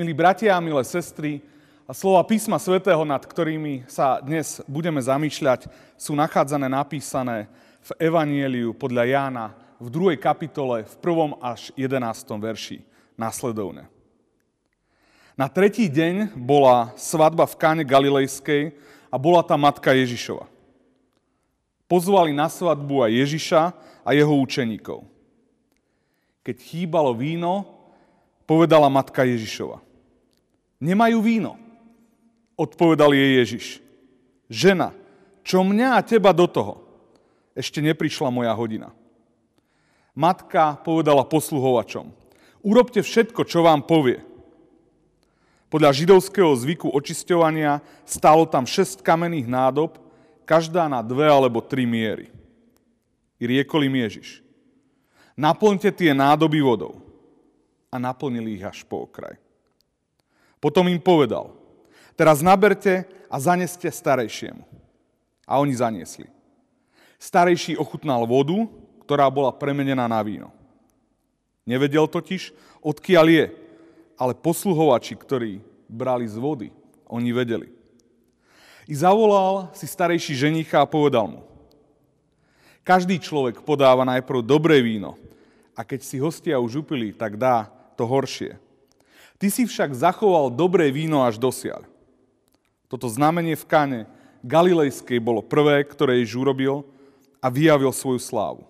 Milí bratia milé sestry, a slova písma svätého, nad ktorými sa dnes budeme zamýšľať, sú nachádzané napísané v Evanieliu podľa Jána v 2. kapitole v 1. až 11. verši následovne. Na tretí deň bola svadba v Káne Galilejskej a bola tam matka Ježišova. Pozvali na svadbu aj Ježiša a jeho učeníkov. Keď chýbalo víno, povedala matka Ježišova. Nemajú víno. Odpovedal jej Ježiš. Žena, čo mňa a teba do toho? Ešte neprišla moja hodina. Matka povedala posluhovačom. Urobte všetko, čo vám povie. Podľa židovského zvyku očisťovania stálo tam šest kamenných nádob, každá na dve alebo tri miery. I riekol im Ježiš. Naplňte tie nádoby vodou. A naplnili ich až po okraj. Potom im povedal, Teraz naberte a zaneste starejšiemu. A oni zaniesli. Starejší ochutnal vodu, ktorá bola premenená na víno. Nevedel totiž, odkiaľ je, ale posluhovači, ktorí brali z vody, oni vedeli. I zavolal si starejší ženicha a povedal mu, každý človek podáva najprv dobré víno a keď si hostia už upili, tak dá to horšie. Ty si však zachoval dobré víno až dosiaľ. Toto znamenie v Káne Galilejskej bolo prvé, ktoré Ježiš urobil a vyjavil svoju slávu.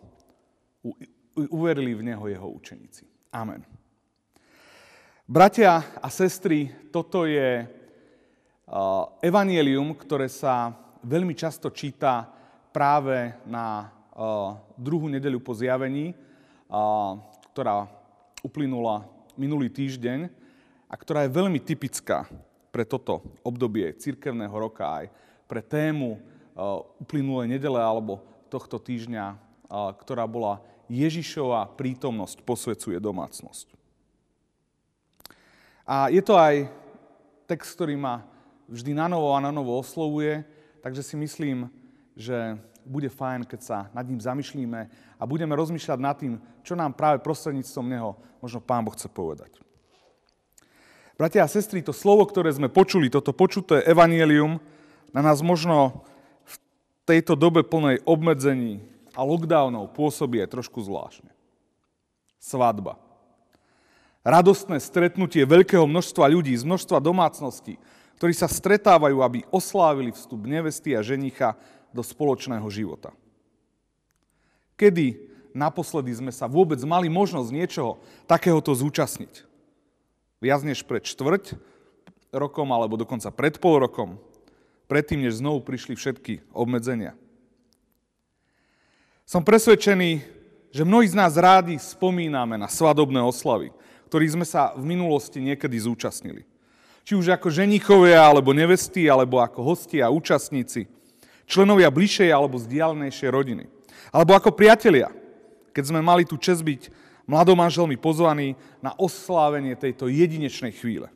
Uverili v Neho jeho učeníci. Amen. Bratia a sestry, toto je evanielium, ktoré sa veľmi často číta práve na druhú nedeľu po zjavení, ktorá uplynula minulý týždeň a ktorá je veľmi typická pre toto obdobie cirkevného roka aj pre tému uh, uplynulej nedele alebo tohto týždňa, uh, ktorá bola Ježišova prítomnosť posvecuje domácnosť. A je to aj text, ktorý ma vždy na novo a na novo oslovuje, takže si myslím, že bude fajn, keď sa nad ním zamyšlíme a budeme rozmýšľať nad tým, čo nám práve prostredníctvom neho možno Pán Boh chce povedať. Bratia a sestry, to slovo, ktoré sme počuli, toto počuté evanielium, na nás možno v tejto dobe plnej obmedzení a lockdownov pôsobí aj trošku zvláštne. Svadba. Radostné stretnutie veľkého množstva ľudí z množstva domácností, ktorí sa stretávajú, aby oslávili vstup nevesty a ženicha do spoločného života. Kedy naposledy sme sa vôbec mali možnosť niečoho takéhoto zúčastniť? Viac než pred štvrť rokom alebo dokonca pred pol rokom, predtým, než znovu prišli všetky obmedzenia. Som presvedčený, že mnohí z nás rádi spomíname na svadobné oslavy, ktorých sme sa v minulosti niekedy zúčastnili. Či už ako ženichovia, alebo nevesty, alebo ako hostia a účastníci, členovia bližšej alebo vzdialenejšej rodiny. Alebo ako priatelia, keď sme mali tu čest byť mladomanželmi pozvaní na oslávenie tejto jedinečnej chvíle.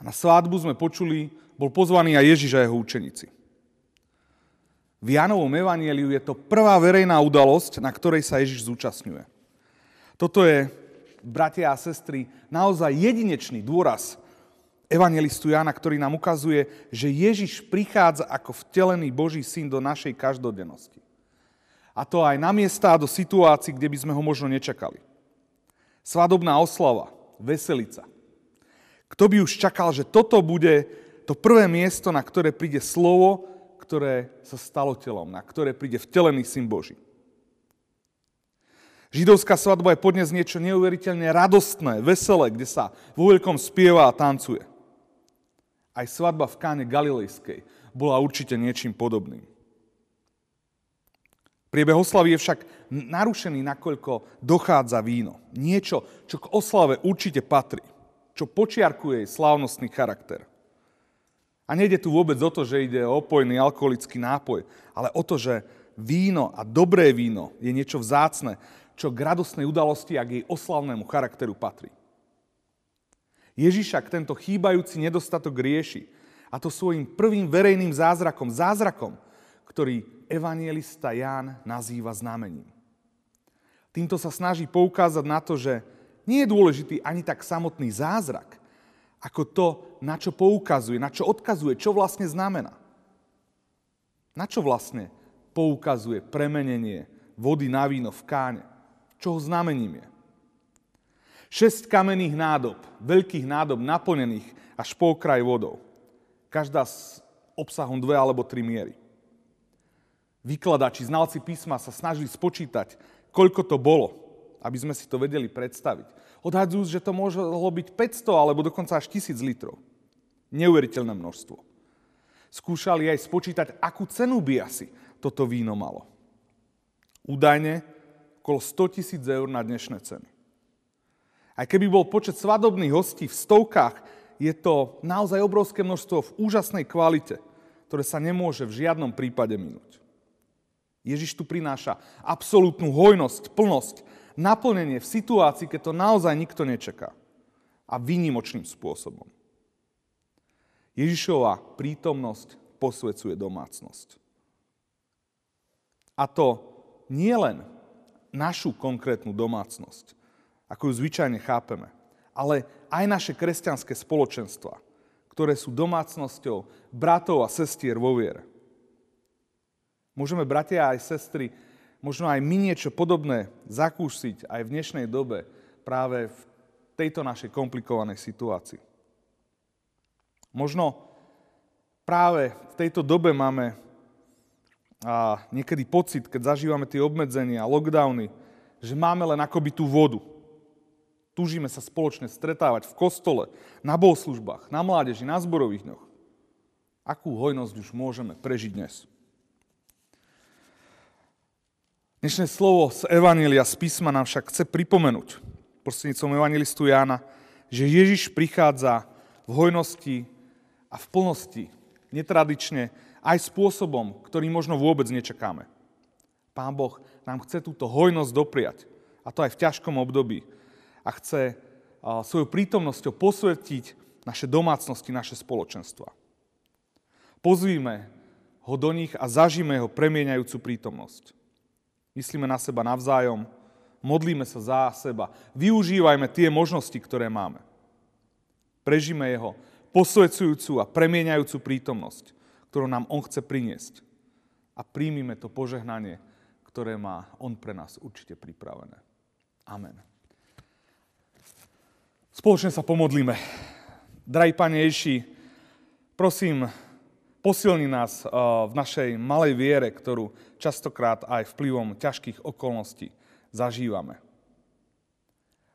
A na svádbu sme počuli, bol pozvaný aj Ježiš a jeho učeníci. V Janovom evanieliu je to prvá verejná udalosť, na ktorej sa Ježiš zúčastňuje. Toto je, bratia a sestry, naozaj jedinečný dôraz evangelistu Jana, ktorý nám ukazuje, že Ježiš prichádza ako vtelený Boží syn do našej každodennosti. A to aj na miesta do situácií, kde by sme ho možno nečakali. Svadobná oslava, veselica. Kto by už čakal, že toto bude to prvé miesto, na ktoré príde slovo, ktoré sa stalo telom, na ktoré príde vtelený syn Boží. Židovská svadba je podnes niečo neuveriteľne radostné, veselé, kde sa vo veľkom spieva a tancuje. Aj svadba v Káne Galilejskej bola určite niečím podobným. Priebeh oslavy je však narušený, nakoľko dochádza víno. Niečo, čo k oslave určite patrí, čo počiarkuje jej slávnostný charakter. A nejde tu vôbec o to, že ide o opojný alkoholický nápoj, ale o to, že víno a dobré víno je niečo vzácne, čo k radostnej udalosti a k jej oslavnému charakteru patrí. Ježišak tento chýbajúci nedostatok rieši, a to svojim prvým verejným zázrakom, zázrakom, ktorý evangelista Ján nazýva znamením. Týmto sa snaží poukázať na to, že Nie je dôležitý ani tak samotný zázrak, ako to, na čo poukazuje, na čo odkazuje, čo vlastne znamená. Na čo vlastne poukazuje premenenie vody na víno v káne? Čoho znamením je? Šesť kamenných nádob, veľkých nádob naplnených až po kraj vodou. Každá s obsahom dve alebo tri miery. Vykladači, znalci písma sa snažili spočítať, koľko to bolo, aby sme si to vedeli predstaviť. Odhadzujú, že to mohlo byť 500 alebo dokonca až 1000 litrov. Neuveriteľné množstvo. Skúšali aj spočítať, akú cenu by asi toto víno malo. Údajne okolo 100 tisíc eur na dnešné ceny. Aj keby bol počet svadobných hostí v stovkách, je to naozaj obrovské množstvo v úžasnej kvalite, ktoré sa nemôže v žiadnom prípade minúť. Ježiš tu prináša absolútnu hojnosť, plnosť, naplnenie v situácii, keď to naozaj nikto nečaká. A výnimočným spôsobom. Ježišova prítomnosť posvecuje domácnosť. A to nie len našu konkrétnu domácnosť, ako ju zvyčajne chápeme, ale aj naše kresťanské spoločenstva, ktoré sú domácnosťou bratov a sestier vo viere. Môžeme, bratia aj sestry, možno aj my niečo podobné zakúsiť aj v dnešnej dobe práve v tejto našej komplikovanej situácii. Možno práve v tejto dobe máme a niekedy pocit, keď zažívame tie obmedzenia, lockdowny, že máme len akoby tú vodu. Túžime sa spoločne stretávať v kostole, na bohoslužbách, na mládeži, na zborových dňoch. Akú hojnosť už môžeme prežiť dnes? Dnešné slovo z Evanília, z písma nám však chce pripomenúť prostredníctvom evangelistu Jána, že Ježiš prichádza v hojnosti a v plnosti, netradične, aj spôsobom, ktorý možno vôbec nečakáme. Pán Boh nám chce túto hojnosť dopriať, a to aj v ťažkom období, a chce svojou prítomnosťou posvetiť naše domácnosti, naše spoločenstva. Pozvíme ho do nich a zažíme jeho premieňajúcu prítomnosť. Myslíme na seba navzájom, modlíme sa za seba, využívajme tie možnosti, ktoré máme. Prežíme jeho posvedzujúcu a premieňajúcu prítomnosť, ktorú nám on chce priniesť. A príjmime to požehnanie, ktoré má on pre nás určite pripravené. Amen. Spoločne sa pomodlíme. Drahý Pane Ježi, prosím, posilni nás eh, v našej malej viere, ktorú častokrát aj vplyvom ťažkých okolností zažívame.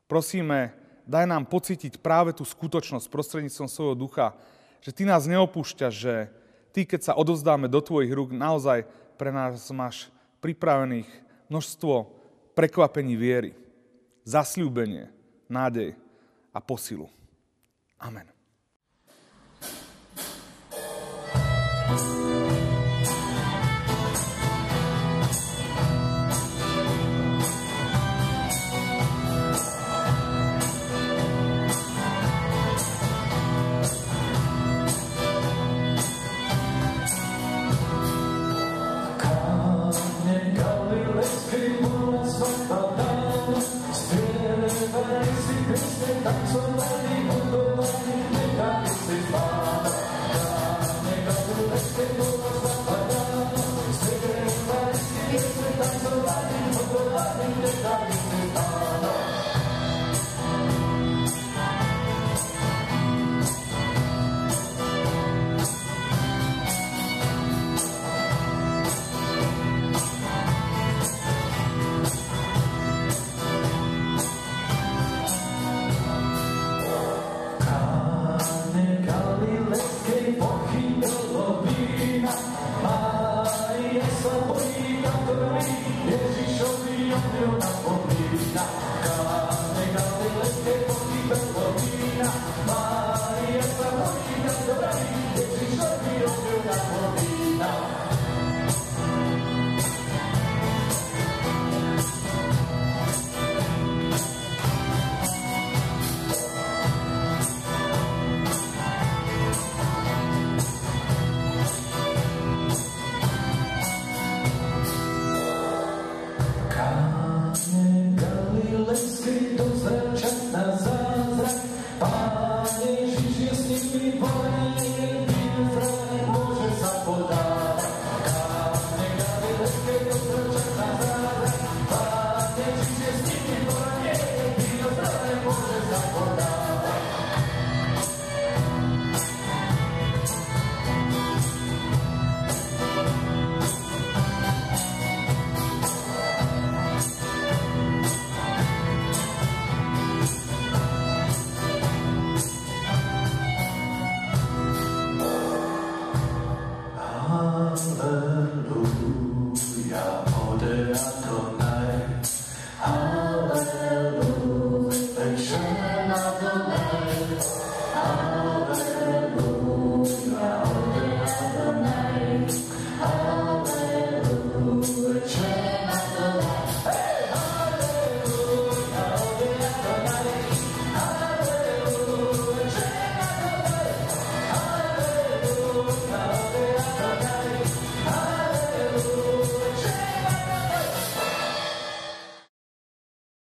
Prosíme, daj nám pocítiť práve tú skutočnosť prostredníctvom svojho ducha, že Ty nás neopúšťaš, že Ty, keď sa odovzdáme do Tvojich rúk, naozaj pre nás máš pripravených množstvo prekvapení viery, zasľúbenie, nádej a posilu. Amen. Thank you.